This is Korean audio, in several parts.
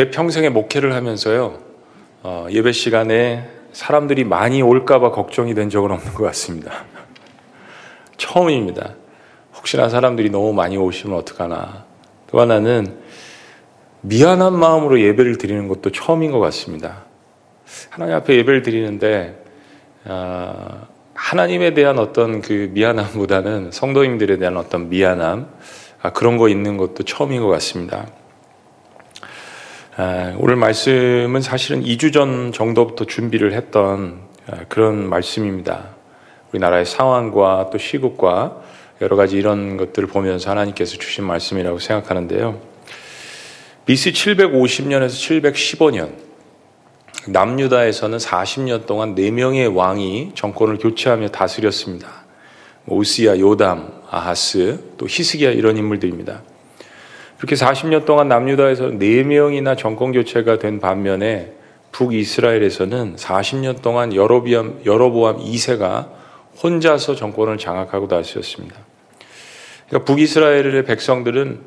제 평생에 목회를 하면서요, 어, 예배 시간에 사람들이 많이 올까봐 걱정이 된 적은 없는 것 같습니다. 처음입니다. 혹시나 사람들이 너무 많이 오시면 어떡하나. 또 하나는 미안한 마음으로 예배를 드리는 것도 처음인 것 같습니다. 하나님 앞에 예배를 드리는데, 어, 하나님에 대한 어떤 그 미안함보다는 성도님들에 대한 어떤 미안함, 아, 그런 거 있는 것도 처음인 것 같습니다. 아, 오늘 말씀은 사실은 2주 전 정도부터 준비를 했던 아, 그런 말씀입니다. 우리나라의 상황과 또 시국과 여러 가지 이런 것들을 보면서 하나님께서 주신 말씀이라고 생각하는데요. BC 750년에서 715년, 남유다에서는 40년 동안 4명의 왕이 정권을 교체하며 다스렸습니다. 오스야, 요담, 아하스, 또 히스기야 이런 인물들입니다. 그렇게 40년 동안 남유다에서 4명이나 정권 교체가 된 반면에 북이스라엘에서는 40년 동안 여로비암, 여로보암 2세가 혼자서 정권을 장악하고 다스렸습니다. 그러니까 북이스라엘의 백성들은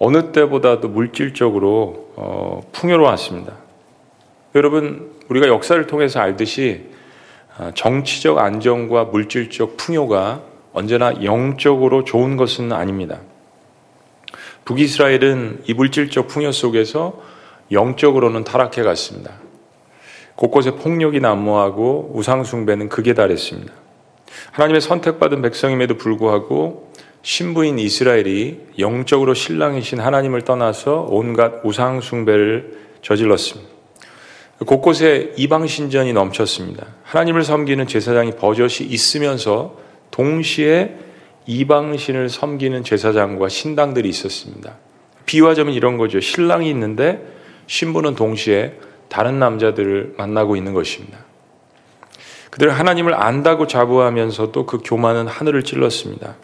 어느 때보다도 물질적으로 어, 풍요로웠습니다. 여러분, 우리가 역사를 통해서 알듯이 어, 정치적 안정과 물질적 풍요가 언제나 영적으로 좋은 것은 아닙니다. 북이스라엘은 이 물질적 풍요 속에서 영적으로는 타락해 갔습니다. 곳곳에 폭력이 난무하고 우상숭배는 극에 달했습니다. 하나님의 선택받은 백성임에도 불구하고 신부인 이스라엘이 영적으로 신랑이신 하나님을 떠나서 온갖 우상숭배를 저질렀습니다. 곳곳에 이방신전이 넘쳤습니다. 하나님을 섬기는 제사장이 버젓이 있으면서 동시에 이방신을 섬기는 제사장과 신당들이 있었습니다. 비유하자면 이런 거죠. 신랑이 있는데 신부는 동시에 다른 남자들을 만나고 있는 것입니다. 그들은 하나님을 안다고 자부하면서도 그 교만은 하늘을 찔렀습니다.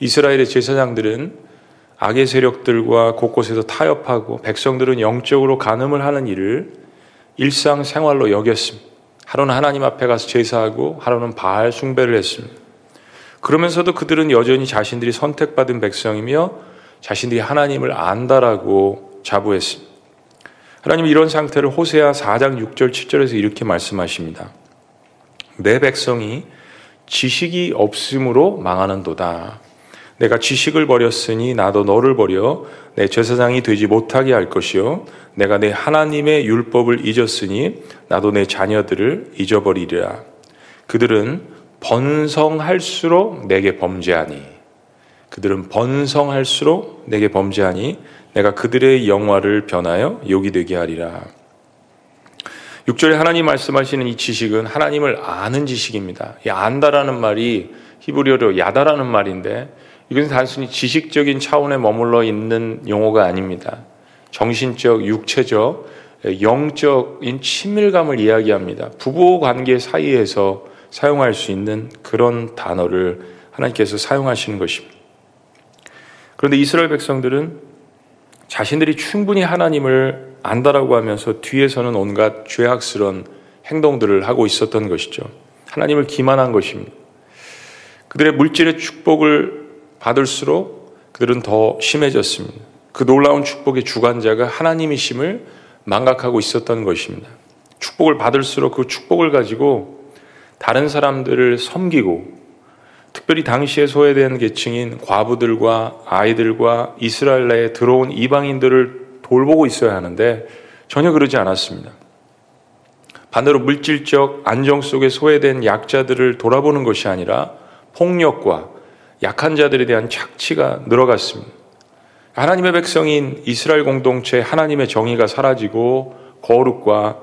이스라엘의 제사장들은 악의 세력들과 곳곳에서 타협하고 백성들은 영적으로 간음을 하는 일을 일상생활로 여겼습니다. 하루는 하나님 앞에 가서 제사하고 하루는 바알 숭배를 했습니다. 그러면서도 그들은 여전히 자신들이 선택받은 백성이며 자신들이 하나님을 안다라고 자부했습니다. 하나님은 이런 상태를 호세아 4장 6절 7절에서 이렇게 말씀하십니다. 내 백성이 지식이 없음으로 망하는도다. 내가 지식을 버렸으니 나도 너를 버려 내 제사장이 되지 못하게 할 것이요 내가 내 하나님의 율법을 잊었으니 나도 내 자녀들을 잊어버리리라. 그들은 번성할수록 내게 범죄하니 그들은 번성할수록 내게 범죄하니 내가 그들의 영화를 변하여 욕이 되게 하리라. 6절에 하나님 말씀하시는 이 지식은 하나님을 아는 지식입니다. 이 안다라는 말이 히브리어로 야다라는 말인데 이것은 단순히 지식적인 차원에 머물러 있는 용어가 아닙니다. 정신적, 육체적, 영적인 친밀감을 이야기합니다. 부부 관계 사이에서 사용할 수 있는 그런 단어를 하나님께서 사용하시는 것입니다. 그런데 이스라엘 백성들은 자신들이 충분히 하나님을 안다라고 하면서 뒤에서는 온갖 죄악스러운 행동들을 하고 있었던 것이죠. 하나님을 기만한 것입니다. 그들의 물질의 축복을 받을수록 그들은 더 심해졌습니다. 그 놀라운 축복의 주관자가 하나님이심을 망각하고 있었던 것입니다. 축복을 받을수록 그 축복을 가지고 다른 사람들을 섬기고 특별히 당시에 소외된 계층인 과부들과 아이들과 이스라엘 내에 들어온 이방인들을 돌보고 있어야 하는데 전혀 그러지 않았습니다. 반대로 물질적 안정 속에 소외된 약자들을 돌아보는 것이 아니라 폭력과 약한 자들에 대한 착취가 늘어갔습니다. 하나님의 백성인 이스라엘 공동체 하나님의 정의가 사라지고 거룩과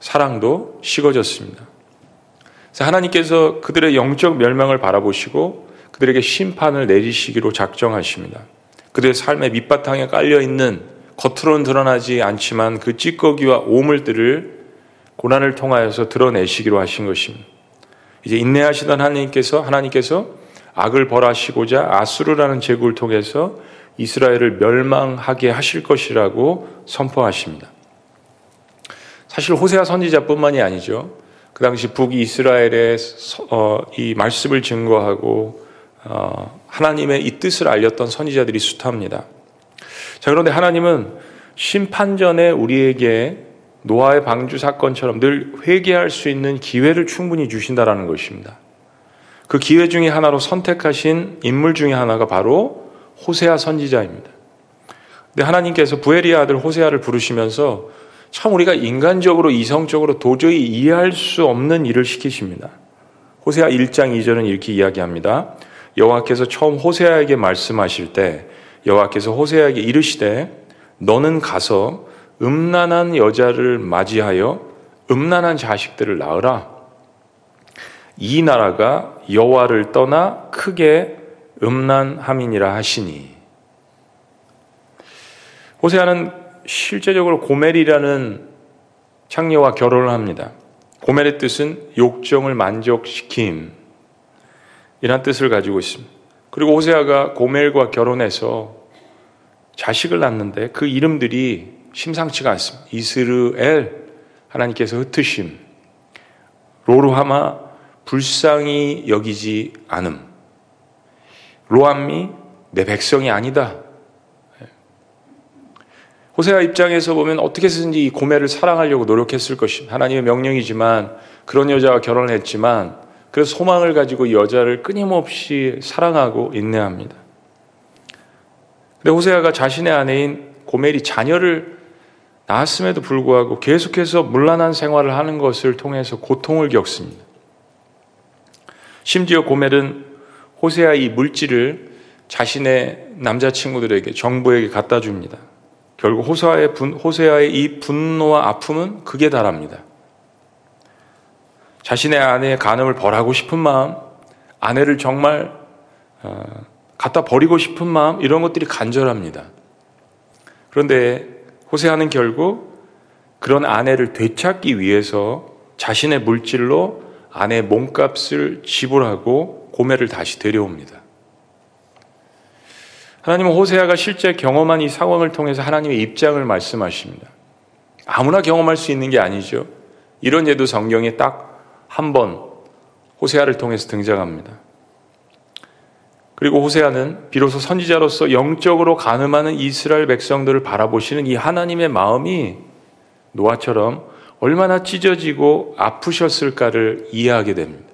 사랑도 식어졌습니다. 하나님께서 그들의 영적 멸망을 바라보시고 그들에게 심판을 내리시기로 작정하십니다. 그들의 삶의 밑바탕에 깔려 있는 겉으로는 드러나지 않지만 그 찌꺼기와 오물들을 고난을 통하여서 드러내시기로 하신 것입니다. 이제 인내하시던 하나님께서 하나님께서 악을 벌하시고자 아수르라는 제국을 통해서 이스라엘을 멸망하게 하실 것이라고 선포하십니다. 사실 호세아 선지자뿐만이 아니죠. 그 당시 북이스라엘의 어, 이 말씀을 증거하고 어, 하나님의 이 뜻을 알렸던 선지자들이 숱합니다. 자, 그런데 하나님은 심판 전에 우리에게 노아의 방주 사건처럼 늘 회개할 수 있는 기회를 충분히 주신다라는 것입니다. 그 기회 중에 하나로 선택하신 인물 중에 하나가 바로 호세아 선지자입니다. 근데 하나님께서 부엘리의 아들 호세아를 부르시면서 참 우리가 인간적으로 이성적으로 도저히 이해할 수 없는 일을 시키십니다. 호세아 1장 2절은 이렇게 이야기합니다. 여호와께서 처음 호세아에게 말씀하실 때 여호와께서 호세아에게 이르시되 너는 가서 음란한 여자를 맞이하여 음란한 자식들을 낳으라. 이 나라가 여호와를 떠나 크게 음란함이니라 하시니. 호세아는 실제적으로 고멜이라는 창녀와 결혼을 합니다. 고멜의 뜻은 욕정을 만족시킴. 이란 뜻을 가지고 있습니다. 그리고 호세아가 고멜과 결혼해서 자식을 낳는데 그 이름들이 심상치가 않습니다. 이스르엘, 하나님께서 흩으심, 로루하마, 불쌍히 여기지 않음, 로암미, 내 백성이 아니다. 호세아 입장에서 보면 어떻게든지 이 고매를 사랑하려고 노력했을 것입니다. 하나님의 명령이지만 그런 여자와 결혼을 했지만 그래서 소망을 가지고 이 여자를 끊임없이 사랑하고 인내합니다. 근데 호세아가 자신의 아내인 고멜이 자녀를 낳았음에도 불구하고 계속해서 물란한 생활을 하는 것을 통해서 고통을 겪습니다. 심지어 고멜은 호세아 이 물질을 자신의 남자친구들에게 정부에게 갖다 줍니다. 결국 호세아의, 분, 호세아의 이 분노와 아픔은 극에 달합니다. 자신의 아내의 간음을 벌하고 싶은 마음, 아내를 정말 어, 갖다 버리고 싶은 마음 이런 것들이 간절합니다. 그런데 호세아는 결국 그런 아내를 되찾기 위해서 자신의 물질로 아내 몸값을 지불하고 고매를 다시 데려옵니다. 하나님은 호세아가 실제 경험한 이 상황을 통해서 하나님의 입장을 말씀하십니다. 아무나 경험할 수 있는 게 아니죠. 이런 예도 성경에 딱 한 번 호세아를 통해서 등장합니다. 그리고 호세아는 비로소 선지자로서 영적으로 가늠하는 이스라엘 백성들을 바라보시는 이 하나님의 마음이 노아처럼 얼마나 찢어지고 아프셨을까를 이해하게 됩니다.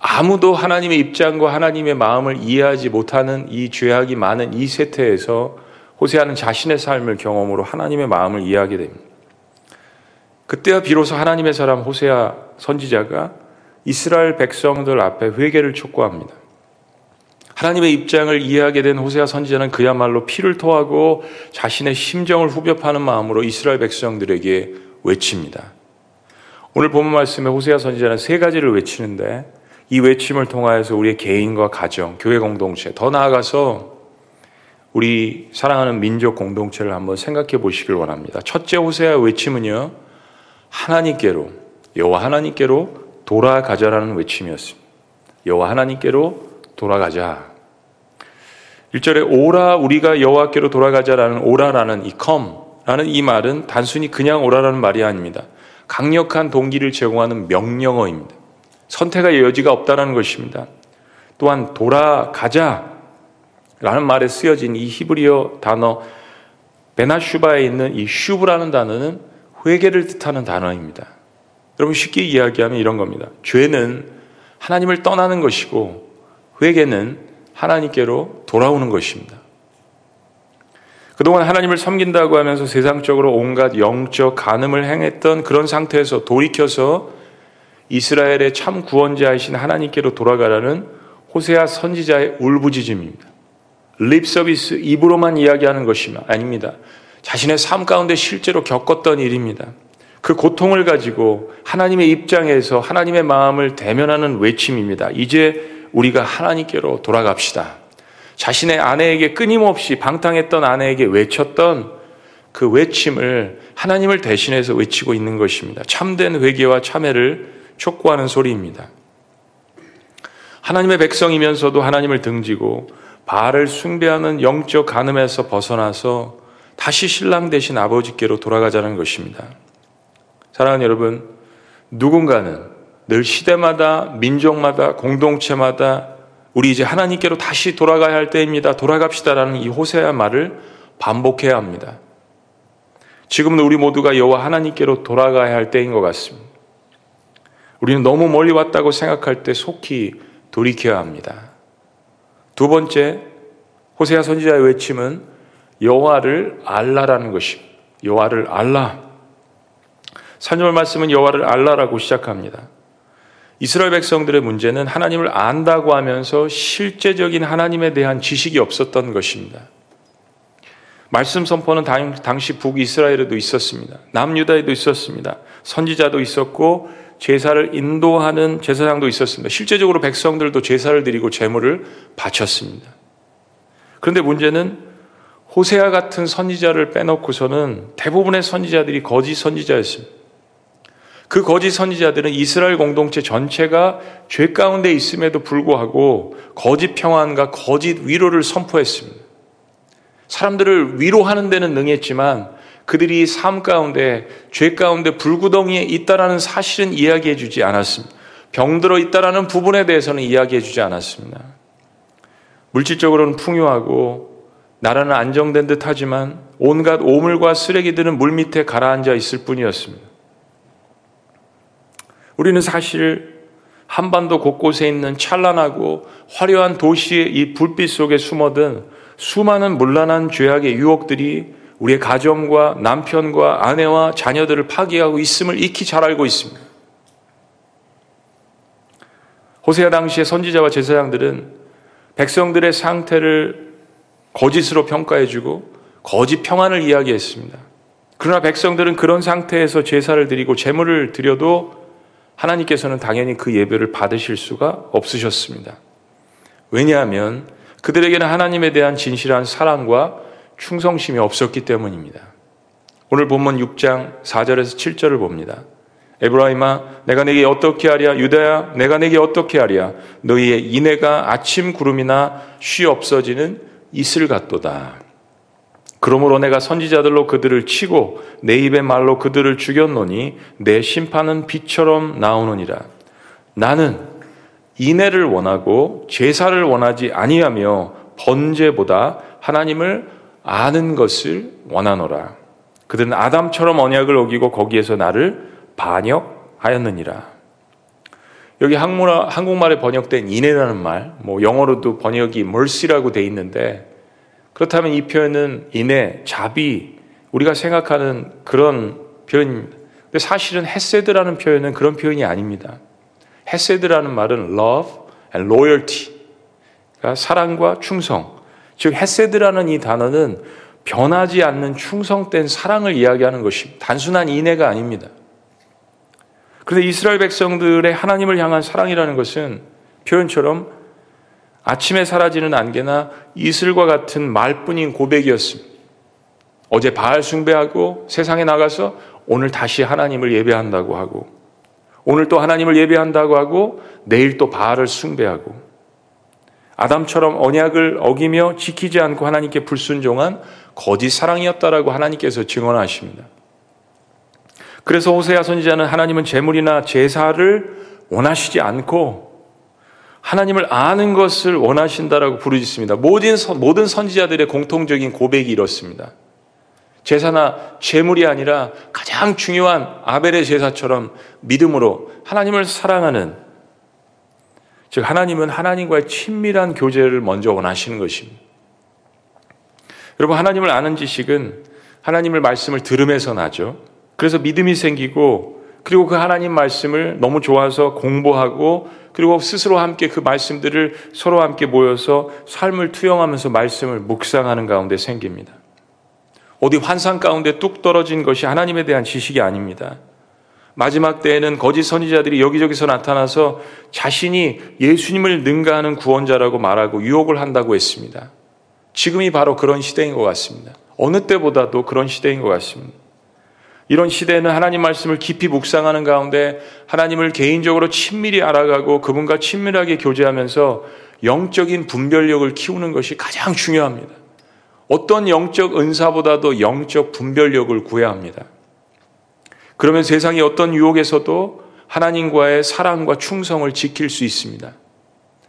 아무도 하나님의 입장과 하나님의 마음을 이해하지 못하는 이 죄악이 많은 이 세태에서 호세아는 자신의 삶을 경험으로 하나님의 마음을 이해하게 됩니다. 그때야 비로소 하나님의 사람 호세아 선지자가 이스라엘 백성들 앞에 회개를 촉구합니다. 하나님의 입장을 이해하게 된 호세아 선지자는 그야말로 피를 토하고 자신의 심정을 후벼 파는 마음으로 이스라엘 백성들에게 외칩니다. 오늘 본문 말씀에 호세아 선지자는 세 가지를 외치는데 이 외침을 통하여서 우리의 개인과 가정, 교회 공동체, 더 나아가서 우리 사랑하는 민족 공동체를 한번 생각해 보시길 원합니다. 첫째 호세아 외침은요. 하나님께로 여호와 하나님께로 돌아가자라는 외침이었습니다. 여호와 하나님께로 돌아가자. 1절에 오라 우리가 여호와께로 돌아가자라는 오라라는 이 컴라는 이 말은 단순히 그냥 오라라는 말이 아닙니다. 강력한 동기를 제공하는 명령어입니다. 선택의 여지가 없다라는 것입니다. 또한 돌아가자 라는 말에 쓰여진 이 히브리어 단어 베나슈바에 있는 이 슈브라는 단어는 회개를 뜻하는 단어입니다. 여러분 쉽게 이야기하면 이런 겁니다. 죄는 하나님을 떠나는 것이고 회개는 하나님께로 돌아오는 것입니다. 그동안 하나님을 섬긴다고 하면서 세상적으로 온갖 영적 간음을 행했던 그런 상태에서 돌이켜서 이스라엘의 참 구원자이신 하나님께로 돌아가라는 호세아 선지자의 울부짖음입니다. 립 서비스 입으로만 이야기하는 것이 아닙니다. 자신의 삶 가운데 실제로 겪었던 일입니다. 그 고통을 가지고 하나님의 입장에서 하나님의 마음을 대면하는 외침입니다. 이제 우리가 하나님께로 돌아갑시다. 자신의 아내에게 끊임없이 방탕했던 아내에게 외쳤던 그 외침을 하나님을 대신해서 외치고 있는 것입니다. 참된 회개와 참회를 촉구하는 소리입니다. 하나님의 백성이면서도 하나님을 등지고 바알을 숭배하는 영적 간음에서 벗어나서 다시 신랑 대신 아버지께로 돌아가자는 것입니다. 사랑하는 여러분, 누군가는 늘 시대마다 민족마다 공동체마다 우리 이제 하나님께로 다시 돌아가야 할 때입니다. 돌아갑시다라는 이 호세아 말을 반복해야 합니다. 지금은 우리 모두가 여호와 하나님께로 돌아가야 할 때인 것 같습니다. 우리는 너무 멀리 왔다고 생각할 때 속히 돌이켜야 합니다. 두 번째, 호세아 선지자의 외침은 여호와를 알라라는 것입니다. 여호와를 알라. 3절 말씀은 여호와를 알라라고 시작합니다. 이스라엘 백성들의 문제는 하나님을 안다고 하면서 실제적인 하나님에 대한 지식이 없었던 것입니다. 말씀 선포는 당시 북이스라엘에도 있었습니다. 남유다에도 있었습니다. 선지자도 있었고 제사를 인도하는 제사장도 있었습니다. 실제적으로 백성들도 제사를 드리고 제물을 바쳤습니다. 그런데 문제는 호세아 같은 선지자를 빼놓고서는 대부분의 선지자들이 거짓 선지자였습니다. 그 거짓 선지자들은 이스라엘 공동체 전체가 죄 가운데 있음에도 불구하고 거짓 평안과 거짓 위로를 선포했습니다. 사람들을 위로하는 데는 능했지만 그들이 삶 가운데 죄 가운데 불구덩이에 있다라는 사실은 이야기해 주지 않았습니다. 병들어 있다라는 부분에 대해서는 이야기해 주지 않았습니다. 물질적으로는 풍요하고 나라는 안정된 듯 하지만 온갖 오물과 쓰레기들은 물 밑에 가라앉아 있을 뿐이었습니다. 우리는 사실 한반도 곳곳에 있는 찬란하고 화려한 도시의 이 불빛 속에 숨어든 수많은 물란한 죄악의 유혹들이 우리의 가정과 남편과 아내와 자녀들을 파괴하고 있음을 익히 잘 알고 있습니다. 호세아 당시의 선지자와 제사장들은 백성들의 상태를 거짓으로 평가해주고 거짓 평안을 이야기했습니다. 그러나 백성들은 그런 상태에서 제사를 드리고 제물을 드려도 하나님께서는 당연히 그 예배를 받으실 수가 없으셨습니다. 왜냐하면 그들에게는 하나님에 대한 진실한 사랑과 충성심이 없었기 때문입니다. 오늘 본문 6장 4절에서 7절을 봅니다. 에브라임아 내가 내게 어떻게 하랴 유다야 내가 내게 어떻게 하랴 너희의 인애가 아침 구름이나 쉬 없어지는 이슬 같도다. 그러므로 내가 선지자들로 그들을 치고 내 입의 말로 그들을 죽였노니 내 심판은 빛처럼 나오느니라. 나는 인애를 원하고 제사를 원하지 아니하며 번제보다 하나님을 아는 것을 원하노라. 그들은 아담처럼 언약을 어기고 거기에서 나를 반역하였느니라. 여기 한국말, 에 번역된 인애라는 말, 뭐 영어로도 번역이 mercy라고 돼 있는데 그렇다면 이 표현은 인애, 자비, 우리가 생각하는 그런 표현입니다. 근데 사실은 헤세드라는 표현은 그런 표현이 아닙니다. 헤세드라는 말은 love and loyalty. 그러니까 사랑과 충성. 즉, 헤세드라는 이 단어는 변하지 않는 충성된 사랑을 이야기하는 것이 단순한 인애가 아닙니다. 그런데 이스라엘 백성들의 하나님을 향한 사랑이라는 것은 표현처럼 아침에 사라지는 안개나 이슬과 같은 말뿐인 고백이었습니다. 어제 바알 숭배하고 세상에 나가서 오늘 다시 하나님을 예배한다고 하고 오늘 또 하나님을 예배한다고 하고 내일 또 바알을 숭배하고 아담처럼 언약을 어기며 지키지 않고 하나님께 불순종한 거짓 사랑이었다라고 하나님께서 증언하십니다. 그래서 호세아 선지자는 하나님은 재물이나 제사를 원하시지 않고 하나님을 아는 것을 원하신다라고 부르짖습니다. 모든 모든 선지자들의 공통적인 고백이 이렇습니다. 제사나 제물이 아니라 가장 중요한 아벨의 제사처럼 믿음으로 하나님을 사랑하는 즉 하나님은 하나님과의 친밀한 교제를 먼저 원하시는 것입니다. 여러분 하나님을 아는 지식은 하나님을 말씀을 들음에서 나죠. 그래서 믿음이 생기고 그리고 그 하나님 말씀을 너무 좋아서 공부하고 그리고 스스로 함께 그 말씀들을 서로 함께 모여서 삶을 투영하면서 말씀을 묵상하는 가운데 생깁니다. 어디 환상 가운데 뚝 떨어진 것이 하나님에 대한 지식이 아닙니다. 마지막 때에는 거짓 선지자들이 여기저기서 나타나서 자신이 예수님을 능가하는 구원자라고 말하고 유혹을 한다고 했습니다. 지금이 바로 그런 시대인 것 같습니다. 어느 때보다도 그런 시대인 것 같습니다. 이런 시대에는 하나님 말씀을 깊이 묵상하는 가운데 하나님을 개인적으로 친밀히 알아가고 그분과 친밀하게 교제하면서 영적인 분별력을 키우는 것이 가장 중요합니다. 어떤 영적 은사보다도 영적 분별력을 구해야 합니다. 그러면 세상의 어떤 유혹에서도 하나님과의 사랑과 충성을 지킬 수 있습니다.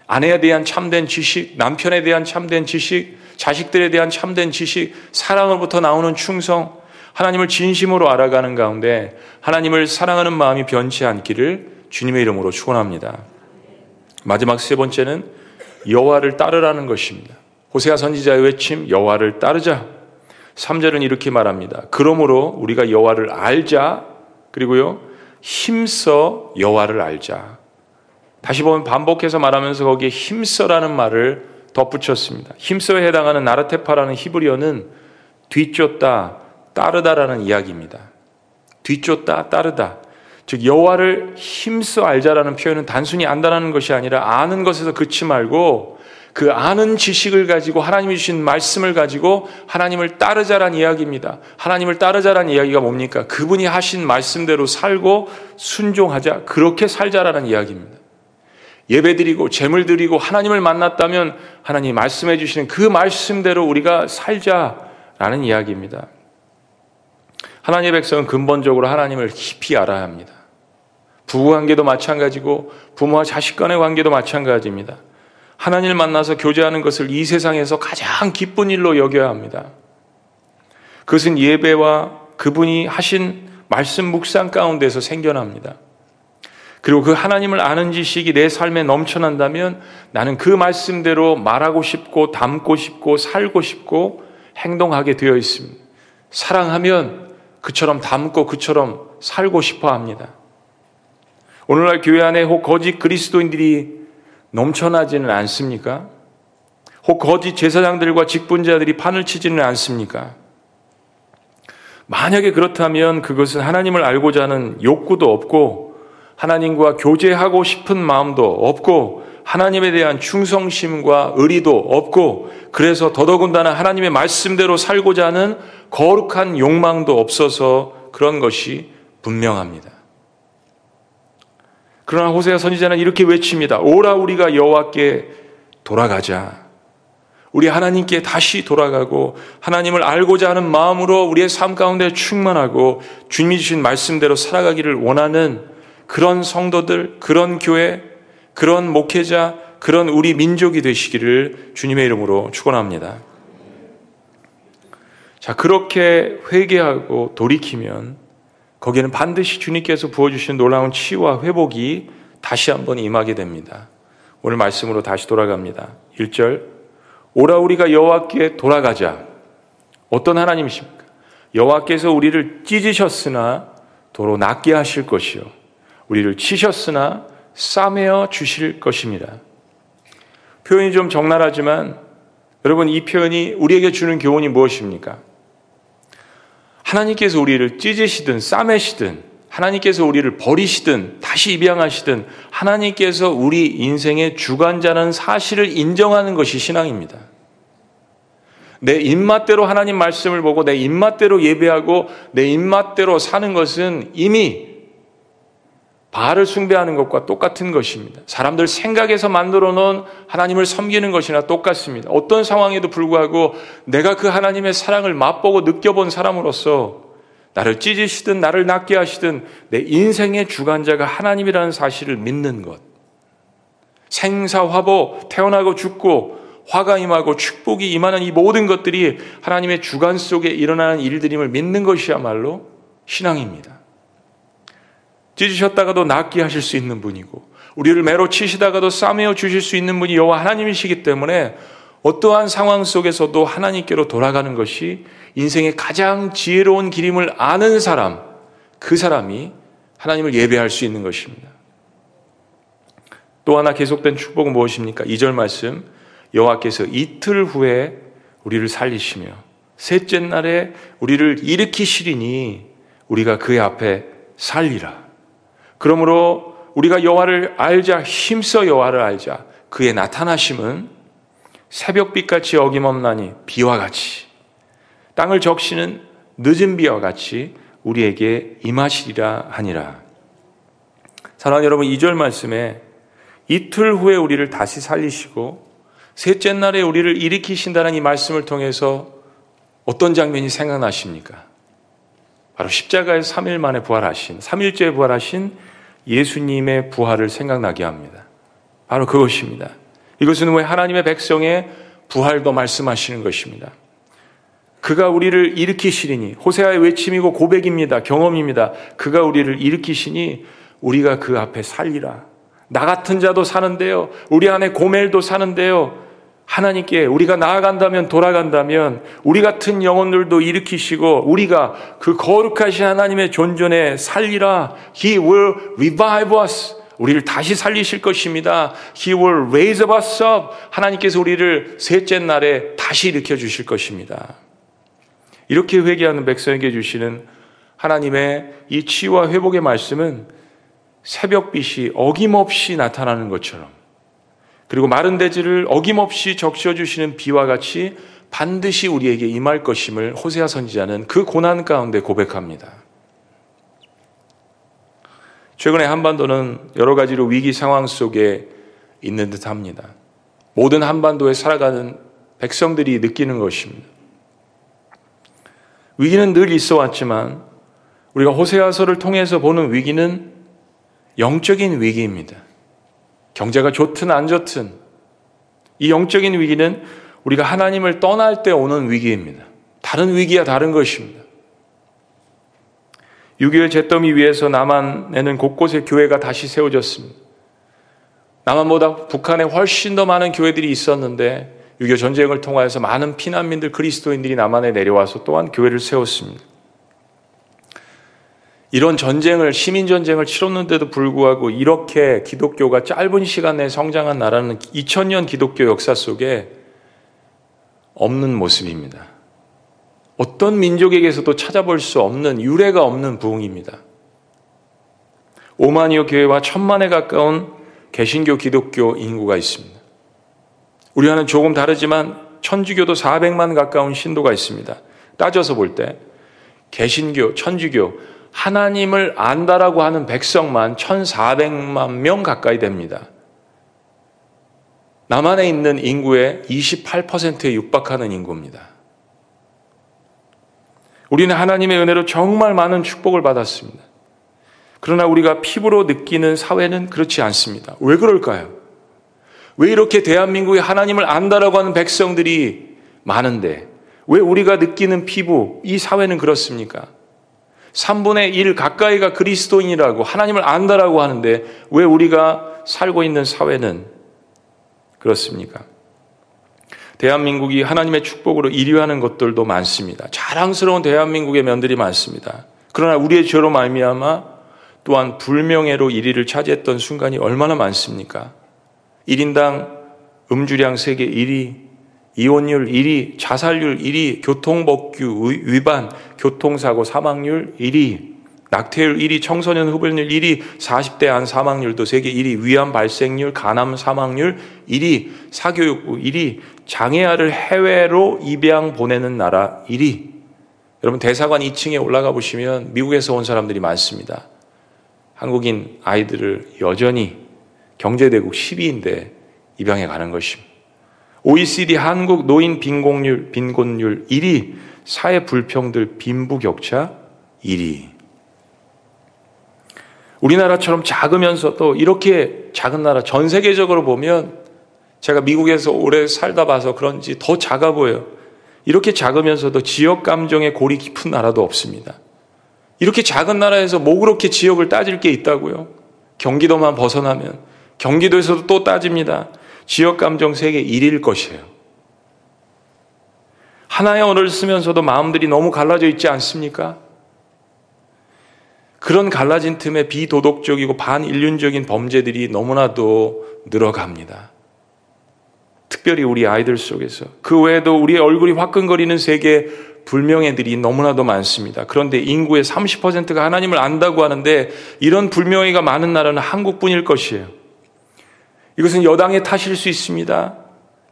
아내에 대한 참된 지식, 남편에 대한 참된 지식, 자식들에 대한 참된 지식, 사랑으로부터 나오는 충성, 하나님을 진심으로 알아가는 가운데 하나님을 사랑하는 마음이 변치 않기를 주님의 이름으로 축원합니다. 마지막 세 번째는 여호와를 따르라는 것입니다. 호세아 선지자의 외침 여호와를 따르자. 3절은 이렇게 말합니다. 그러므로 우리가 여호와를 알자. 그리고요. 힘써 여호와를 알자. 다시 보면 반복해서 말하면서 거기에 힘써라는 말을 덧붙였습니다. 힘써에 해당하는 나르테파라는 히브리어는 뒤쫓다, 따르다라는 이야기입니다. 뒤쫓다, 따르다. 즉 여호와를 힘써 알자라는 표현은 단순히 안다라는 것이 아니라 아는 것에서 그치 말고 그 아는 지식을 가지고 하나님이 주신 말씀을 가지고 하나님을 따르자란 이야기입니다. 하나님을 따르자란 이야기가 뭡니까? 그분이 하신 말씀대로 살고 순종하자. 그렇게 살자라는 이야기입니다. 예배 드리고 재물 드리고 하나님을 만났다면 하나님 말씀해 주시는 그 말씀대로 우리가 살자라는 이야기입니다. 하나님의 백성은 근본적으로 하나님을 깊이 알아야 합니다. 부부 관계도 마찬가지고 부모와 자식 간의 관계도 마찬가지입니다. 하나님을 만나서 교제하는 것을 이 세상에서 가장 기쁜 일로 여겨야 합니다. 그것은 예배와 그분이 하신 말씀 묵상 가운데서 생겨납니다. 그리고 그 하나님을 아는 지식이 내 삶에 넘쳐난다면 나는 그 말씀대로 말하고 싶고 담고 싶고 살고 싶고 행동하게 되어 있습니다. 사랑하면 그처럼 담고 그처럼 살고 싶어 합니다. 오늘날 교회 안에 혹 거짓 그리스도인들이 넘쳐나지는 않습니까? 혹 거짓 제사장들과 직분자들이 판을 치지는 않습니까? 만약에 그렇다면 그것은 하나님을 알고자 하는 욕구도 없고 하나님과 교제하고 싶은 마음도 없고 하나님에 대한 충성심과 의리도 없고 그래서 더더군다나 하나님의 말씀대로 살고자 하는 거룩한 욕망도 없어서 그런 것이 분명합니다. 그러나 호세아 선지자는 이렇게 외칩니다. 오라 우리가 여호와께 돌아가자. 우리 하나님께 다시 돌아가고 하나님을 알고자 하는 마음으로 우리의 삶 가운데 충만하고 주님이 주신 말씀대로 살아가기를 원하는 그런 성도들, 그런 교회, 그런 목회자, 그런 우리 민족이 되시기를 주님의 이름으로 축원합니다. 자, 그렇게 회개하고 돌이키면 거기에는 반드시 주님께서 부어주신 놀라운 치유와 회복이 다시 한번 임하게 됩니다. 오늘 말씀으로 다시 돌아갑니다. 1절 오라 우리가 여호와께 돌아가자. 어떤 하나님이십니까? 여호와께서 우리를 찢으셨으나 도로 낫게 하실 것이요 우리를 치셨으나 싸매어 주실 것입니다. 표현이 좀 적나라하지만 여러분 이 표현이 우리에게 주는 교훈이 무엇입니까? 하나님께서 우리를 찢으시든 싸매시든 하나님께서 우리를 버리시든 다시 입양하시든 하나님께서 우리 인생의 주관자는 사실을 인정하는 것이 신앙입니다. 내 입맛대로 하나님 말씀을 보고 내 입맛대로 예배하고 내 입맛대로 사는 것은 이미 바알을 숭배하는 것과 똑같은 것입니다. 사람들 생각에서 만들어 놓은 하나님을 섬기는 것이나 똑같습니다. 어떤 상황에도 불구하고 내가 그 하나님의 사랑을 맛보고 느껴본 사람으로서 나를 찢으시든 나를 낫게 하시든 내 인생의 주관자가 하나님이라는 사실을 믿는 것. 생사화보, 태어나고 죽고 화가 임하고 축복이 임하는 이 모든 것들이 하나님의 주관 속에 일어나는 일들임을 믿는 것이야말로 신앙입니다. 찢으셨다가도 낫게 하실 수 있는 분이고 우리를 매로 치시다가도 싸매어 주실 수 있는 분이 여호와 하나님이시기 때문에 어떠한 상황 속에서도 하나님께로 돌아가는 것이 인생의 가장 지혜로운 길임을 아는 사람, 그 사람이 하나님을 예배할 수 있는 것입니다. 또 하나 계속된 축복은 무엇입니까? 2절 말씀 여호와께서 이틀 후에 우리를 살리시며 셋째 날에 우리를 일으키시리니 우리가 그의 앞에 살리라. 그러므로 우리가 여호와를 알자 힘써 여호와를 알자 그의 나타나심은 새벽빛같이 어김없나니 비와 같이 땅을 적시는 늦은 비와 같이 우리에게 임하시리라 하니라. 사랑하는 여러분 2절 말씀에 이틀 후에 우리를 다시 살리시고 셋째 날에 우리를 일으키신다는 이 말씀을 통해서 어떤 장면이 생각나십니까? 바로 십자가에 3일 만에 부활하신, 3일째 부활하신 예수님의 부활을 생각나게 합니다. 바로 그것입니다. 이것은 왜 하나님의 백성의 부활도 말씀하시는 것입니다. 그가 우리를 일으키시리니 호세아의 외침이고 고백입니다. 경험입니다. 그가 우리를 일으키시니 우리가 그 앞에 살리라. 나 같은 자도 사는데요. 우리 안에 고멜도 사는데요. 하나님께 우리가 나아간다면 돌아간다면 우리 같은 영혼들도 일으키시고 우리가 그 거룩하신 하나님의 존전에 살리라. He will revive us. 우리를 다시 살리실 것입니다. He will raise us up. 하나님께서 우리를 셋째 날에 다시 일으켜 주실 것입니다. 이렇게 회개하는 백성에게 주시는 하나님의 이 치유와 회복의 말씀은 새벽빛이 어김없이 나타나는 것처럼 그리고 마른 대지를 어김없이 적셔 주시는 비와 같이 반드시 우리에게 임할 것임을 호세아 선지자는 그 고난 가운데 고백합니다. 최근에 한반도는 여러 가지로 위기 상황 속에 있는 듯 합니다. 모든 한반도에 살아가는 백성들이 느끼는 것입니다. 위기는 늘 있어 왔지만 우리가 호세아서를 통해서 보는 위기는 영적인 위기입니다. 경제가 좋든 안 좋든 이 영적인 위기는 우리가 하나님을 떠날 때 오는 위기입니다. 다른 위기야 다른 것입니다. 6.21 잿더미 위에서 남한에는 곳곳에 교회가 다시 세워졌습니다. 남한보다 북한에 훨씬 더 많은 교회들이 있었는데 6.25 전쟁을 통하여서 많은 피난민들 그리스도인들이 남한에 내려와서 또한 교회를 세웠습니다. 이런 전쟁을 시민 전쟁을 치렀는데도 불구하고 이렇게 기독교가 짧은 시간 내에 성장한 나라는 2000년 기독교 역사 속에 없는 모습입니다. 어떤 민족에게서도 찾아볼 수 없는 유례가 없는 부흥입니다. 오만이어 교회와 천만에 가까운 개신교 기독교 인구가 있습니다. 우리와는 조금 다르지만 천주교도 400만 가까운 신도가 있습니다. 따져서 볼 때 개신교, 천주교, 하나님을 안다라고 하는 백성만 1,400만 명 가까이 됩니다. 남한에 있는 인구의 28%에 육박하는 인구입니다. 우리는 하나님의 은혜로 정말 많은 축복을 받았습니다. 그러나 우리가 피부로 느끼는 사회는 그렇지 않습니다. 왜 그럴까요? 왜 이렇게 대한민국에 하나님을 안다라고 하는 백성들이 많은데 왜 우리가 느끼는 피부, 이 사회는 그렇습니까? 3분의 1 가까이가 그리스도인이라고 하나님을 안다라고 하는데 왜 우리가 살고 있는 사회는 그렇습니까? 대한민국이 하나님의 축복으로 1위하는 것들도 많습니다. 자랑스러운 대한민국의 면들이 많습니다. 그러나 우리의 죄로 말미암아 또한 불명예로 1위를 차지했던 순간이 얼마나 많습니까? 1인당 음주량 세계 1위, 이혼율 1위, 자살률 1위, 교통법규 위반, 교통사고 사망률 1위, 낙태율 1위, 청소년 흡연율 1위, 40대 안 사망률도 세계 1위, 위암 발생률, 간암 사망률 1위, 사교육부 1위, 장애아를 해외로 입양 보내는 나라 1위. 여러분 대사관 2층에 올라가 보시면 미국에서 온 사람들이 많습니다. 한국인 아이들을 여전히 경제대국 10위인데 입양해 가는 것입니다. OECD 한국 노인 빈곤율, 빈곤율 1위, 사회 불평들 빈부격차 1위. 우리나라처럼 작으면서도 이렇게 작은 나라 전 세계적으로 보면 제가 미국에서 오래 살다 봐서 그런지 더 작아 보여요. 이렇게 작으면서도 지역 감정의 골이 깊은 나라도 없습니다. 이렇게 작은 나라에서 뭐 그렇게 지역을 따질 게 있다고요? 경기도만 벗어나면 경기도에서도 또 따집니다. 지역 감정 세계 1일 것이에요. 하나의 언어를 쓰면서도 마음들이 너무 갈라져 있지 않습니까? 그런 갈라진 틈에 비도덕적이고 반인륜적인 범죄들이 너무나도 늘어갑니다. 특별히 우리 아이들 속에서. 그 외에도 우리의 얼굴이 화끈거리는 세계 불명예들이 너무나도 많습니다. 그런데 인구의 30%가 하나님을 안다고 하는데 이런 불명예가 많은 나라는 한국뿐일 것이에요. 이것은 여당의 탓일 수 있습니다.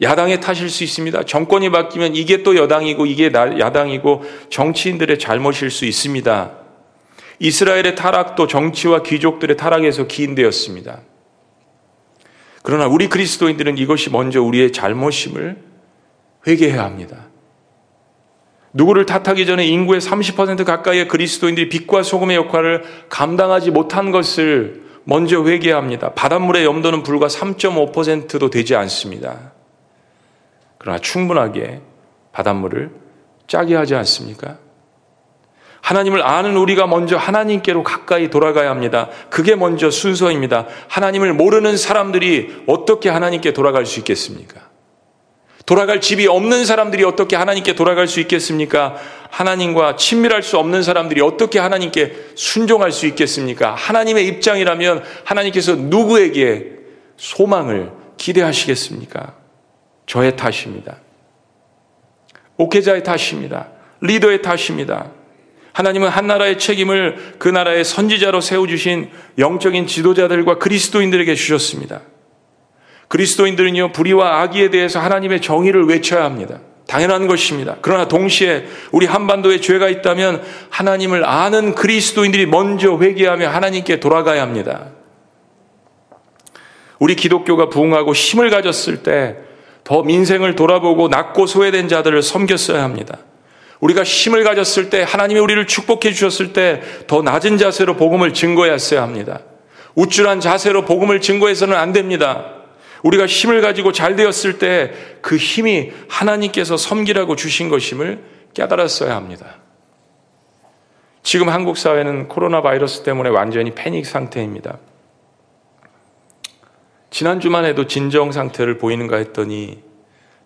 야당의 탓일 수 있습니다. 정권이 바뀌면 이게 또 여당이고 이게 야당이고 정치인들의 잘못일 수 있습니다. 이스라엘의 타락도 정치와 귀족들의 타락에서 기인되었습니다. 그러나 우리 그리스도인들은 이것이 먼저 우리의 잘못임을 회개해야 합니다. 누구를 탓하기 전에 인구의 30% 가까이의 그리스도인들이 빛과 소금의 역할을 감당하지 못한 것을 먼저 회개합니다. 바닷물의 염도는 불과 3.5%도 되지 않습니다. 그러나 충분하게 바닷물을 짜게 하지 않습니까? 하나님을 아는 우리가 먼저 하나님께로 가까이 돌아가야 합니다. 그게 먼저 순서입니다. 하나님을 모르는 사람들이 어떻게 하나님께 돌아갈 수 있겠습니까? 돌아갈 집이 없는 사람들이 어떻게 하나님께 돌아갈 수 있겠습니까? 하나님과 친밀할 수 없는 사람들이 어떻게 하나님께 순종할 수 있겠습니까? 하나님의 입장이라면 하나님께서 누구에게 소망을 기대하시겠습니까? 저의 탓입니다. 목회자의 탓입니다. 리더의 탓입니다. 하나님은 한 나라의 책임을 그 나라의 선지자로 세워주신 영적인 지도자들과 그리스도인들에게 주셨습니다. 그리스도인들은요, 불의와 악의에 대해서 하나님의 정의를 외쳐야 합니다. 당연한 것입니다. 그러나 동시에 우리 한반도에 죄가 있다면 하나님을 아는 그리스도인들이 먼저 회개하며 하나님께 돌아가야 합니다. 우리 기독교가 부흥하고 힘을 가졌을 때 더 민생을 돌아보고 낮고 소외된 자들을 섬겼어야 합니다. 우리가 힘을 가졌을 때 하나님이 우리를 축복해 주셨을 때 더 낮은 자세로 복음을 증거했어야 합니다. 우쭐한 자세로 복음을 증거해서는 안 됩니다. 우리가 힘을 가지고 잘 되었을 때 그 힘이 하나님께서 섬기라고 주신 것임을 깨달았어야 합니다. 지금 한국 사회는 코로나 바이러스 때문에 완전히 패닉 상태입니다. 지난주만 해도 진정 상태를 보이는가 했더니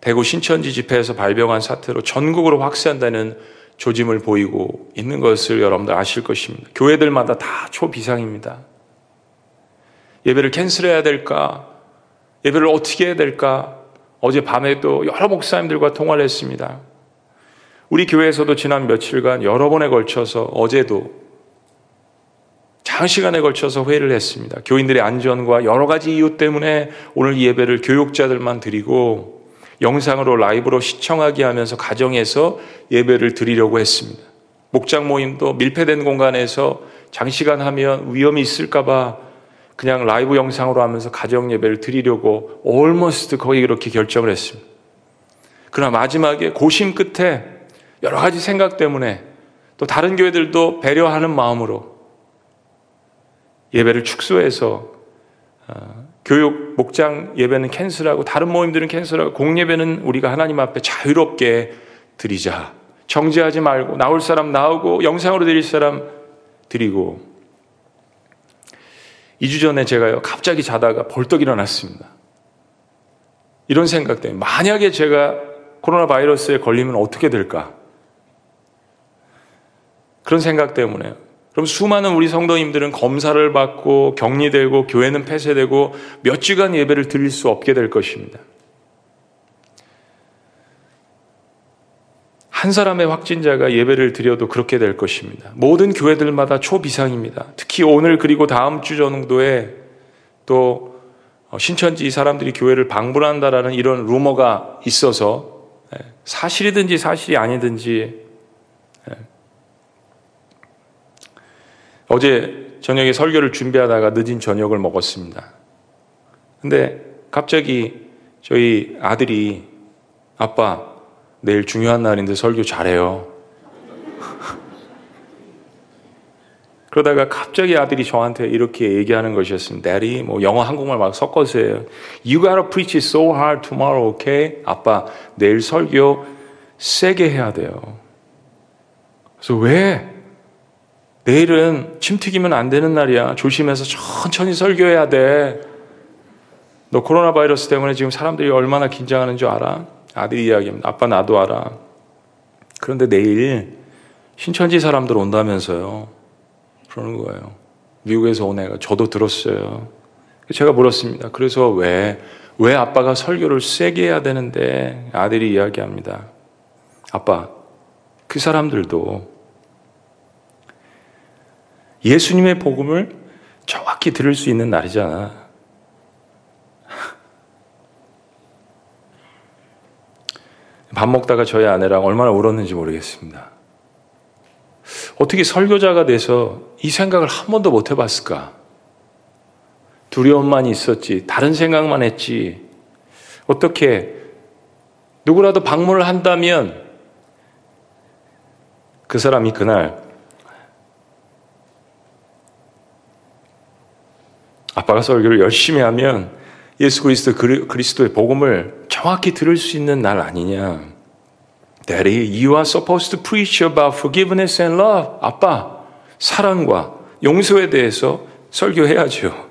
대구 신천지 집회에서 발병한 사태로 전국으로 확산되는 조짐을 보이고 있는 것을 여러분들 아실 것입니다. 교회들마다 다 초비상입니다. 예배를 캔슬해야 될까? 예배를 어떻게 해야 될까? 어제 밤에도 여러 목사님들과 통화를 했습니다. 우리 교회에서도 지난 며칠간 여러 번에 걸쳐서 어제도 장시간에 걸쳐서 회의를 했습니다. 교인들의 안전과 여러 가지 이유 때문에 오늘 예배를 교육자들만 드리고 영상으로 라이브로 시청하게 하면서 가정에서 예배를 드리려고 했습니다. 목장 모임도 밀폐된 공간에서 장시간 하면 위험이 있을까봐 그냥 라이브 영상으로 하면서 가정 예배를 드리려고 almost 거의 그렇게 결정을 했습니다. 그러나 마지막에 고심 끝에 여러 가지 생각 때문에 또 다른 교회들도 배려하는 마음으로 예배를 축소해서 어, 교육 목장 예배는 캔슬하고 다른 모임들은 캔슬하고 공예배는 우리가 하나님 앞에 자유롭게 드리자. 정지하지 말고 나올 사람 나오고 영상으로 드릴 사람 드리고 2주 전에 제가요, 갑자기 자다가 벌떡 일어났습니다. 이런 생각 때문에, 만약에 제가 코로나 바이러스에 걸리면 어떻게 될까? 그런 생각 때문에. 그럼 수많은 우리 성도님들은 검사를 받고 격리되고 교회는 폐쇄되고 몇 주간 예배를 드릴 수 없게 될 것입니다. 한 사람의 확진자가 예배를 드려도 그렇게 될 것입니다. 모든 교회들마다 초비상입니다. 특히 오늘 그리고 다음 주 정도에 또 어, 신천지 사람들이 교회를 방불한다라는 이런 루머가 있어서 예, 사실이든지 사실이 아니든지 예. 어제 저녁에 설교를 준비하다가 늦은 저녁을 먹었습니다. 근데 갑자기 저희 아들이 아빠 내일 중요한 날인데 설교 잘해요. 그러다가 갑자기 아들이 저한테 이렇게 얘기하는 것이었습니다. Daddy, 뭐 영어 한국말 막 섞어서 해요. You gotta preach it so hard tomorrow, okay? 아빠, 내일 설교 세게 해야 돼요. 그래서 왜? 내일은 침 튀기면 안 되는 날이야. 조심해서 천천히 설교해야 돼. 너 코로나 바이러스 때문에 지금 사람들이 얼마나 긴장하는 줄 알아? 아들이 이야기합니다. 아빠 나도 알아. 그런데 내일 신천지 사람들 온다면서요. 그러는 거예요. 미국에서 온 애가 저도 들었어요. 제가 물었습니다. 그래서 왜, 왜 아빠가 설교를 세게 해야 되는데 아들이 이야기합니다. 아빠, 그 사람들도 예수님의 복음을 정확히 들을 수 있는 날이잖아. 밥 먹다가 저희 아내랑 얼마나 울었는지 모르겠습니다. 어떻게 설교자가 돼서 이 생각을 한 번도 못 해봤을까? 두려움만 있었지, 다른 생각만 했지. 어떻게 누구라도 방문을 한다면 그 사람이 그날 아빠가 설교를 열심히 하면 예수 그리스도 그리스도의 복음을 정확히 들을 수 있는 날 아니냐. Daddy, you are supposed to preach about forgiveness and love. 아빠, 사랑과 용서에 대해서 설교해야죠.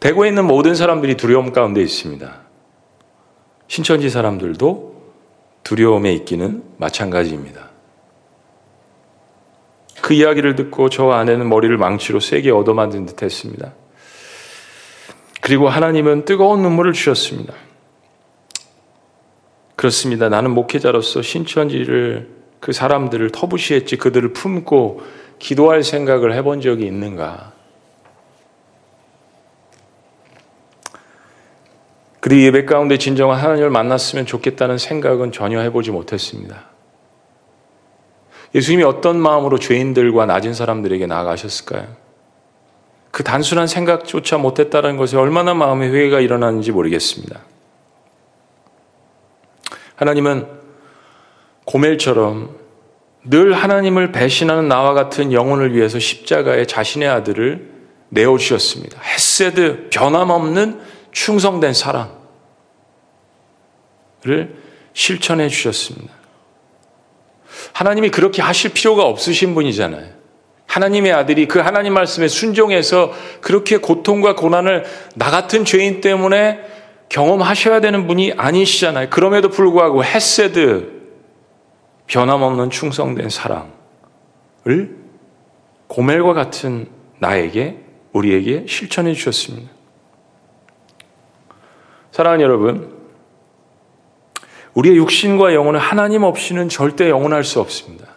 대구에 있는 모든 사람들이 두려움 가운데 있습니다. 신천지 사람들도 두려움에 있기는 마찬가지입니다. 그 이야기를 듣고 저 아내는 머리를 망치로 세게 얻어맞은 듯 했습니다. 그리고 하나님은 뜨거운 눈물을 주셨습니다. 그렇습니다. 나는 목회자로서 신천지를 그 사람들을 터부시했지 그들을 품고 기도할 생각을 해본 적이 있는가? 그리 예배 가운데 진정한 하나님을 만났으면 좋겠다는 생각은 전혀 해보지 못했습니다. 예수님이 어떤 마음으로 죄인들과 낮은 사람들에게 나아가셨을까요? 그 단순한 생각조차 못했다는 것에 얼마나 마음의 회개가 일어나는지 모르겠습니다. 하나님은 고멜처럼 늘 하나님을 배신하는 나와 같은 영혼을 위해서 십자가에 자신의 아들을 내어주셨습니다. 헤세드, 변함없는 충성된 사랑을 실천해 주셨습니다. 하나님이 그렇게 하실 필요가 없으신 분이잖아요. 하나님의 아들이 그 하나님 말씀에 순종해서 그렇게 고통과 고난을 나 같은 죄인 때문에 경험하셔야 되는 분이 아니시잖아요. 그럼에도 불구하고 헤세드 변함없는 충성된 사랑을 고멜과 같은 나에게 우리에게 실천해 주셨습니다. 사랑하는 여러분, 우리의 육신과 영혼은 하나님 없이는 절대 영원할 수 없습니다.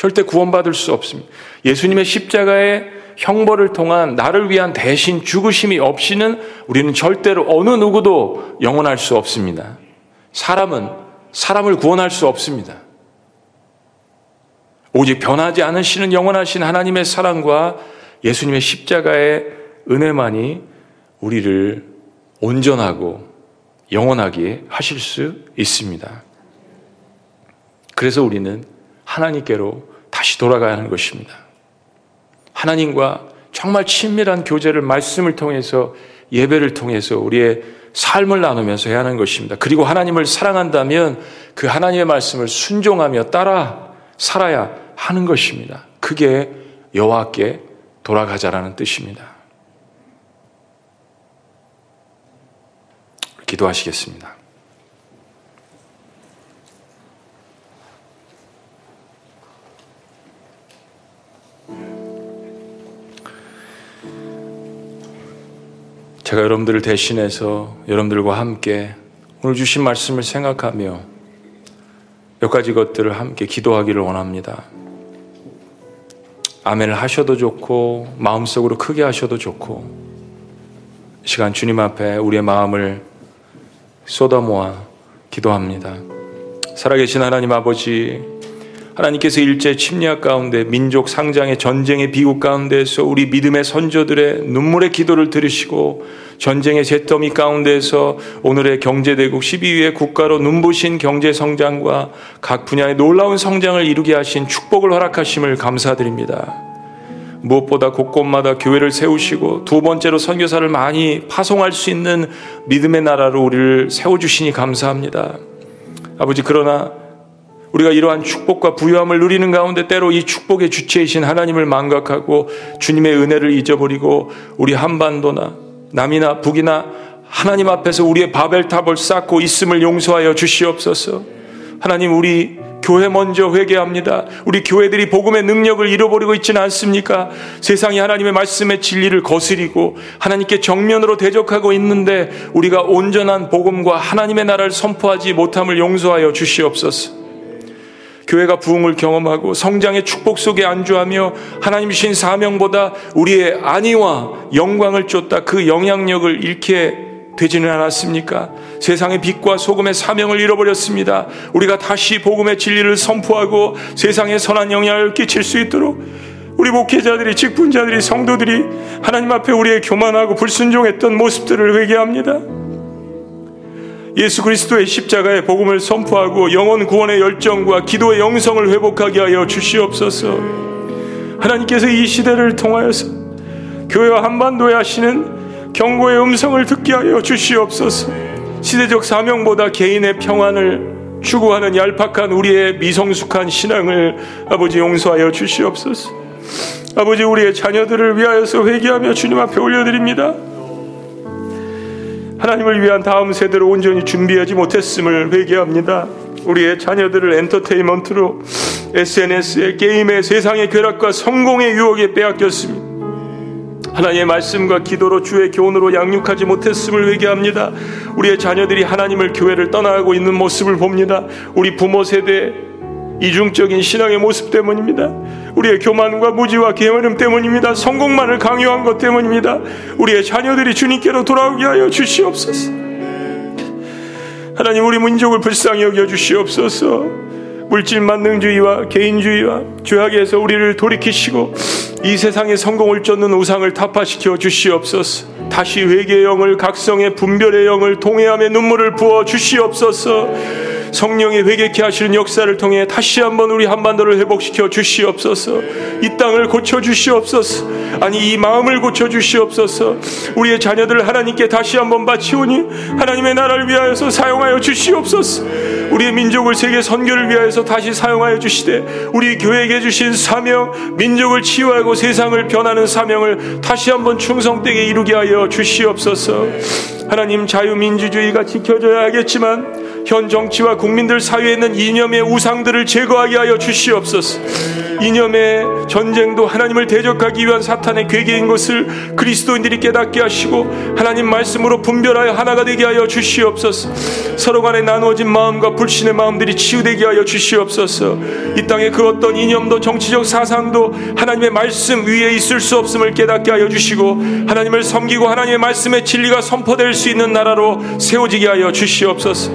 절대 구원받을 수 없습니다. 예수님의 십자가의 형벌을 통한 나를 위한 대신 죽으심이 없이는 우리는 절대로 어느 누구도 영원할 수 없습니다. 사람은 사람을 구원할 수 없습니다. 오직 변하지 않으시는 영원하신 하나님의 사랑과 예수님의 십자가의 은혜만이 우리를 온전하고 영원하게 하실 수 있습니다. 그래서 우리는 하나님께로 다시 돌아가야 하는 것입니다. 하나님과 정말 친밀한 교제를 말씀을 통해서 예배를 통해서 우리의 삶을 나누면서 해야 하는 것입니다. 그리고 하나님을 사랑한다면 그 하나님의 말씀을 순종하며 따라 살아야 하는 것입니다. 그게 여호와께 돌아가자라는 뜻입니다. 기도하시겠습니다. 제가 여러분들을 대신해서 여러분들과 함께 오늘 주신 말씀을 생각하며 몇 가지 것들을 함께 기도하기를 원합니다. 아멘을 하셔도 좋고 마음속으로 크게 하셔도 좋고 시간 주님 앞에 우리의 마음을 쏟아모아 기도합니다. 살아계신 하나님 아버지 하나님께서 일제 침략 가운데 민족 상장의 전쟁의 비극 가운데서 우리 믿음의 선조들의 눈물의 기도를 들으시고 전쟁의 잿더미 가운데서 오늘의 경제대국 12위의 국가로 눈부신 경제 성장과 각 분야의 놀라운 성장을 이루게 하신 축복을 허락하심을 감사드립니다. 무엇보다 곳곳마다 교회를 세우시고 두 번째로 선교사를 많이 파송할 수 있는 믿음의 나라로 우리를 세워주시니 감사합니다. 아버지, 그러나 우리가 이러한 축복과 부유함을 누리는 가운데 때로 이 축복의 주체이신 하나님을 망각하고 주님의 은혜를 잊어버리고 우리 한반도나 남이나 북이나 하나님 앞에서 우리의 바벨탑을 쌓고 있음을 용서하여 주시옵소서. 하나님 우리 교회 먼저 회개합니다. 우리 교회들이 복음의 능력을 잃어버리고 있지는 않습니까? 세상이 하나님의 말씀의 진리를 거스리고 하나님께 정면으로 대적하고 있는데 우리가 온전한 복음과 하나님의 나라를 선포하지 못함을 용서하여 주시옵소서. 교회가 부흥을 경험하고 성장의 축복 속에 안주하며 하나님 신 사명보다 우리의 안위와 영광을 쫓다 그 영향력을 잃게 되지는 않았습니까? 세상의 빛과 소금의 사명을 잃어버렸습니다. 우리가 다시 복음의 진리를 선포하고 세상에 선한 영향을 끼칠 수 있도록 우리 목회자들이 직분자들이 성도들이 하나님 앞에 우리의 교만하고 불순종했던 모습들을 회개합니다. 예수 그리스도의 십자가의 복음을 선포하고 영원 구원의 열정과 기도의 영성을 회복하게 하여 주시옵소서. 하나님께서 이 시대를 통하여서 교회와 한반도에 하시는 경고의 음성을 듣게 하여 주시옵소서. 시대적 사명보다 개인의 평안을 추구하는 얄팍한 우리의 미성숙한 신앙을 아버지 용서하여 주시옵소서. 아버지 우리의 자녀들을 위하여서 회개하며 주님 앞에 올려드립니다. 하나님을 위한 다음 세대를 온전히 준비하지 못했음을 회개합니다. 우리의 자녀들을 엔터테인먼트로 SNS에 게임에 세상의 쾌락과 성공의 유혹에 빼앗겼습니다. 하나님의 말씀과 기도로 주의 교훈으로 양육하지 못했음을 회개합니다. 우리의 자녀들이 하나님을 교회를 떠나가고 있는 모습을 봅니다. 우리 부모 세대 이중적인 신앙의 모습 때문입니다. 우리의 교만과 무지와 게으름 때문입니다. 성공만을 강요한 것 때문입니다. 우리의 자녀들이 주님께로 돌아오게 하여 주시옵소서. 하나님 우리 민족을 불쌍히 여겨 주시옵소서. 물질 만능주의와 개인주의와 죄악에서 우리를 돌이키시고 이 세상의 성공을 쫓는 우상을 타파시켜 주시옵소서. 다시 회개의 영을 각성의 분별의 영을 동해함의 눈물을 부어 주시옵소서. 성령의 회개케 하시는 역사를 통해 다시 한번 우리 한반도를 회복시켜 주시옵소서. 이 땅을 고쳐 주시옵소서. 아니 이 마음을 고쳐 주시옵소서. 우리의 자녀들을 하나님께 다시 한번 바치오니 하나님의 나라를 위하여서 사용하여 주시옵소서. 우리의 민족을 세계 선교를 위하여서 다시 사용하여 주시되 우리 교회에게 주신 사명, 민족을 치유하고 세상을 변하는 사명을 다시 한번 충성되게 이루게 하여 주시옵소서. 하나님 자유민주주의가 지켜져야 하겠지만 현 정치와 국민들 사이에 있는 이념의 우상들을 제거하게 하여 주시옵소서. 이념의 전쟁도 하나님을 대적하기 위한 사탄의 괴계인 것을 그리스도인들이 깨닫게 하시고 하나님 말씀으로 분별하여 하나가 되게 하여 주시옵소서. 서로 간에 나누어진 마음과 불신의 마음들이 치유되게 하여 주시옵소서. 이 땅에 그 어떤 이념도 정치적 사상도 하나님의 말씀 위에 있을 수 없음을 깨닫게 하여 주시고 하나님을 섬기고 하나님의 말씀의 진리가 선포될 수 있는 나라로 세워지게 하여 주시옵소서.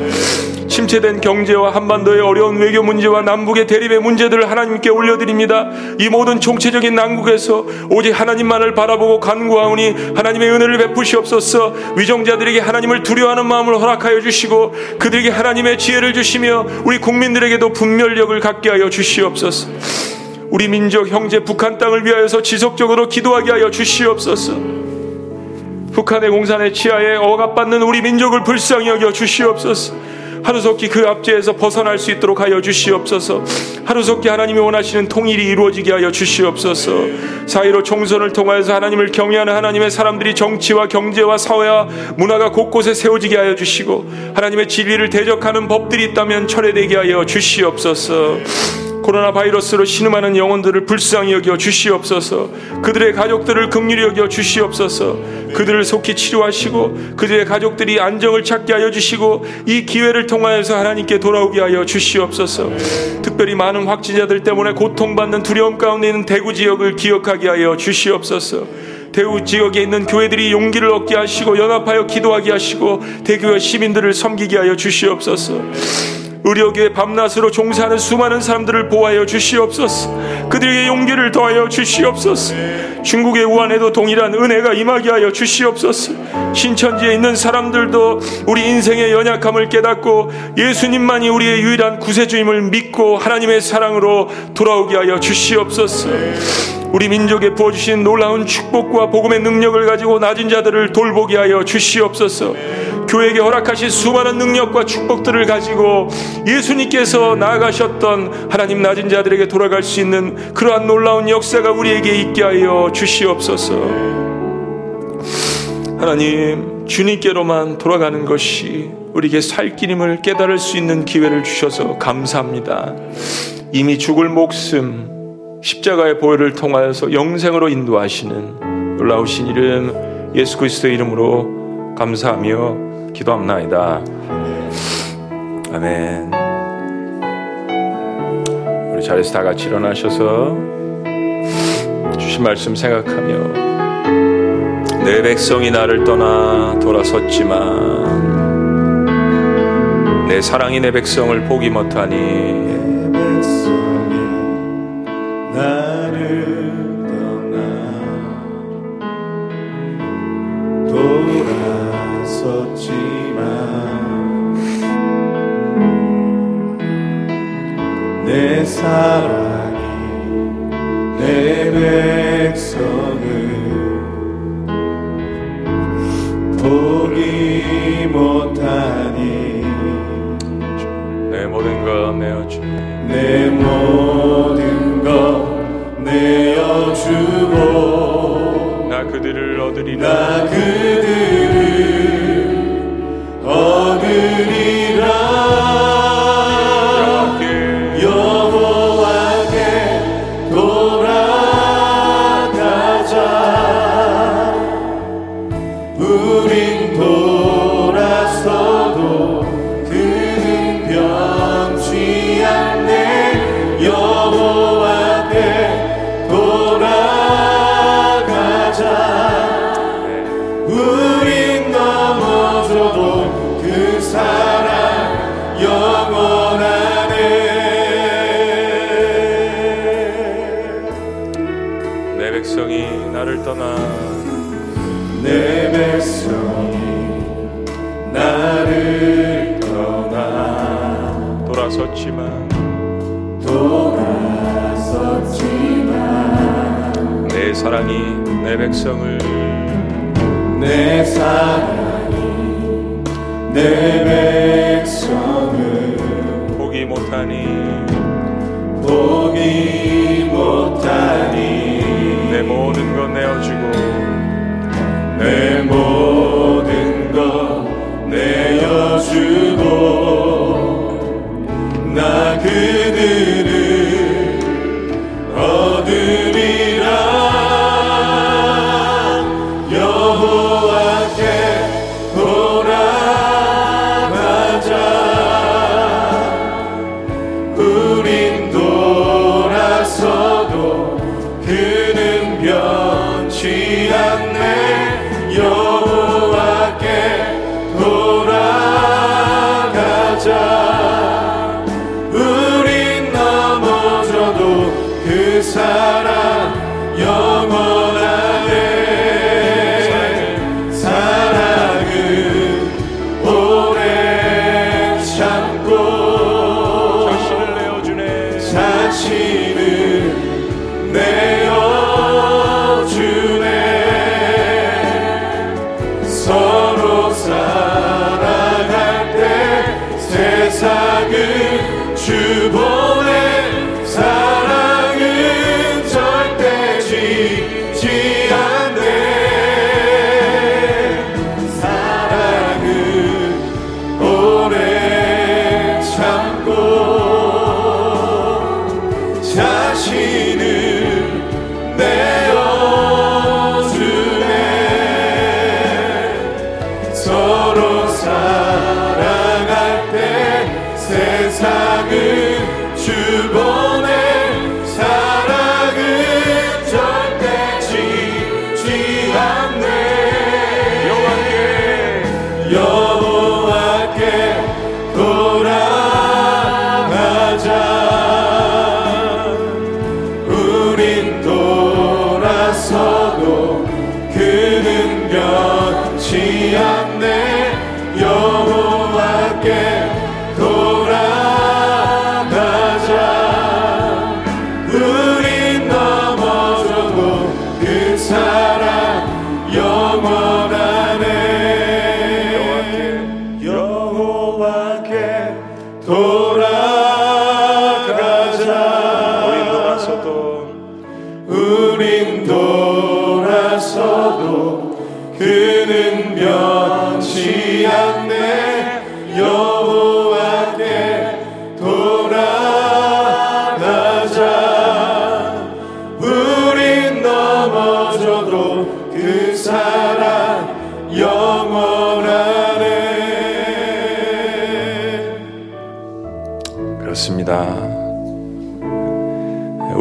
침체된 경제와 한반도의 어려운 외교 문제와 남북의 대립의 문제들을 하나님께 올려드립니다. 이 모든 총체적인 난국에서 오직 하나님만을 바라보고 간구하오니 하나님의 은혜를 베푸시옵소서. 위정자들에게 하나님을 두려워하는 마음을 허락하여 주시고 그들에게 하나님의 지혜를 주시며 우리 국민들에게도 분별력을 갖게 하여 주시옵소서. 우리 민족 형제 북한 땅을 위하여서 지속적으로 기도하게 하여 주시옵소서. 북한의 공산의 치하에 억압받는 우리 민족을 불쌍히 여겨 주시옵소서 하루속히 그 압제에서 벗어날 수 있도록 하여 주시옵소서. 하루속히 하나님이 원하시는 통일이 이루어지게 하여 주시옵소서. 사이로 총선을 통하여서 하나님을 경외하는 하나님의 사람들이 정치와 경제와 사회와 문화가 곳곳에 세워지게 하여 주시고 하나님의 진리를 대적하는 법들이 있다면 철회되게 하여 주시옵소서. 코로나 바이러스로 신음하는 영혼들을 불쌍히 여겨 주시옵소서. 그들의 가족들을 긍휼히 여겨 주시옵소서. 그들을 속히 치료하시고 그들의 가족들이 안정을 찾게 하여 주시고 이 기회를 통하여서 하나님께 돌아오게 하여 주시옵소서. 특별히 많은 확진자들 때문에 고통받는 두려움 가운데 있는 대구 지역을 기억하게 하여 주시옵소서. 대구 지역에 있는 교회들이 용기를 얻게 하시고 연합하여 기도하게 하시고 대교회 시민들을 섬기게 하여 주시옵소서. 의료계의 밤낮으로 종사하는 수많은 사람들을 보호하여 주시옵소서. 그들에게 용기를 더하여 주시옵소서. 중국의 우한에도 동일한 은혜가 임하게 하여 주시옵소서. 신천지에 있는 사람들도 우리 인생의 연약함을 깨닫고 예수님만이 우리의 유일한 구세주임을 믿고 하나님의 사랑으로 돌아오게 하여 주시옵소서. 우리 민족에 부어주신 놀라운 축복과 복음의 능력을 가지고 낮은 자들을 돌보게 하여 주시옵소서. 교회에게 허락하신 수많은 능력과 축복들을 가지고 예수님께서 나아가셨던 하나님 낮은 자들에게 돌아갈 수 있는 그러한 놀라운 역사가 우리에게 있게 하여 주시옵소서. 하나님, 주님께로만 돌아가는 것이 우리에게 살 길임을 깨달을 수 있는 기회를 주셔서 감사합니다. 이미 죽을 목숨, 십자가의 보혈을 통하여서 영생으로 인도하시는 놀라우신 이름 예수 그리스도의 이름으로 감사하며 기도합나이다. 아멘. 우리 자리에서 다 같이 일어나셔서 주신 말씀 생각하며 내 백성이 나를 떠나 돌아섰지만 내 사랑이 내 백성을 포기 못하니 사랑이 내 백성을 보기 못하니 내 모든 것 내어주고 내 모든 것 내어주고 나 그들을 얻으리라. 나 그들을 백성이 나를 떠나. 내 백성이 나를 떠나. 돌아섰지만 돌아섰지만 내 사랑이 내 백성을 내 사랑이 내 백성을 포기 못하니 포기 못하니 내 모든 것 내어주고 내 모든 것 내어주고 나 그들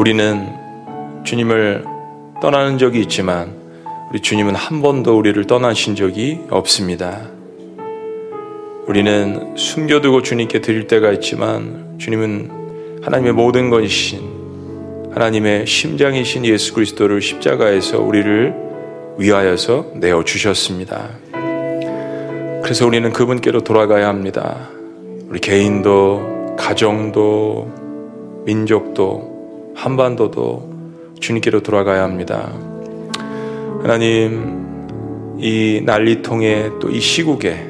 우리는 주님을 떠나는 적이 있지만 우리 주님은 한 번도 우리를 떠나신 적이 없습니다. 우리는 숨겨두고 주님께 드릴 때가 있지만 주님은 하나님의 모든 것이신 하나님의 심장이신 예수 그리스도를 십자가에서 우리를 위하여서 내어 주셨습니다. 그래서 우리는 그분께로 돌아가야 합니다. 우리 개인도 가정도 민족도 한반도도 주님께로 돌아가야 합니다. 하나님 이 난리통에 또 이 시국에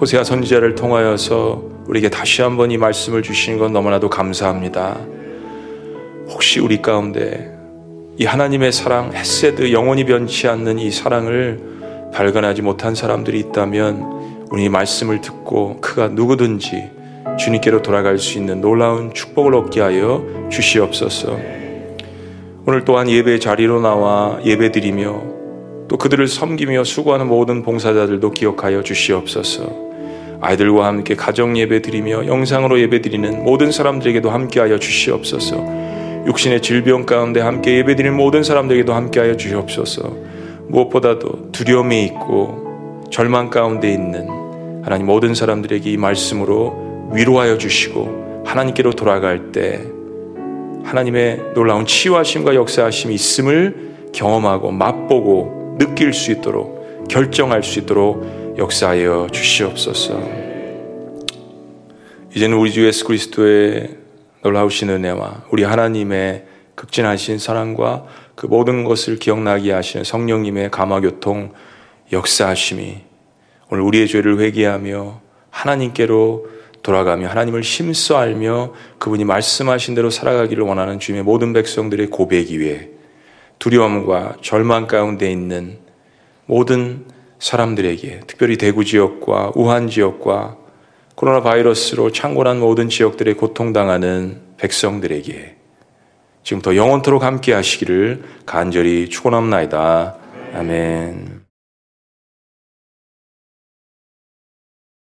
호세아 선지자를 통하여서 우리에게 다시 한번 이 말씀을 주시는 건 너무나도 감사합니다. 혹시 우리 가운데 이 하나님의 사랑, 헤세드, 영원히 변치 않는 이 사랑을 발견하지 못한 사람들이 있다면 우리 말씀을 듣고 그가 누구든지 주님께로 돌아갈 수 있는 놀라운 축복을 얻게 하여 주시옵소서. 오늘 또한 예배 자리로 나와 예배 드리며 또 그들을 섬기며 수고하는 모든 봉사자들도 기억하여 주시옵소서. 아이들과 함께 가정 예배 드리며 영상으로 예배 드리는 모든 사람들에게도 함께하여 주시옵소서. 육신의 질병 가운데 함께 예배 드리는 모든 사람들에게도 함께하여 주시옵소서. 무엇보다도 두려움이 있고 절망 가운데 있는 하나님 모든 사람들에게 이 말씀으로 위로하여 주시고 하나님께로 돌아갈 때 하나님의 놀라운 치유하심과 역사하심이 있음을 경험하고 맛보고 느낄 수 있도록 결정할 수 있도록 역사하여 주시옵소서. 이제는 우리 주 예수 그리스도의 놀라우신 은혜와 우리 하나님의 극진하신 사랑과 그 모든 것을 기억나게 하시는 성령님의 감화교통 역사하심이 오늘 우리의 죄를 회개하며 하나님께로 돌아가며 하나님을 힘써 알며 그분이 말씀하신 대로 살아가기를 원하는 주님의 모든 백성들의 고백이 위해 두려움과 절망 가운데 있는 모든 사람들에게 특별히 대구 지역과 우한 지역과 코로나 바이러스로 창궐한 모든 지역들의 고통당하는 백성들에게 지금 더 영원토록 함께 하시기를 간절히 축원합나이다. 아멘.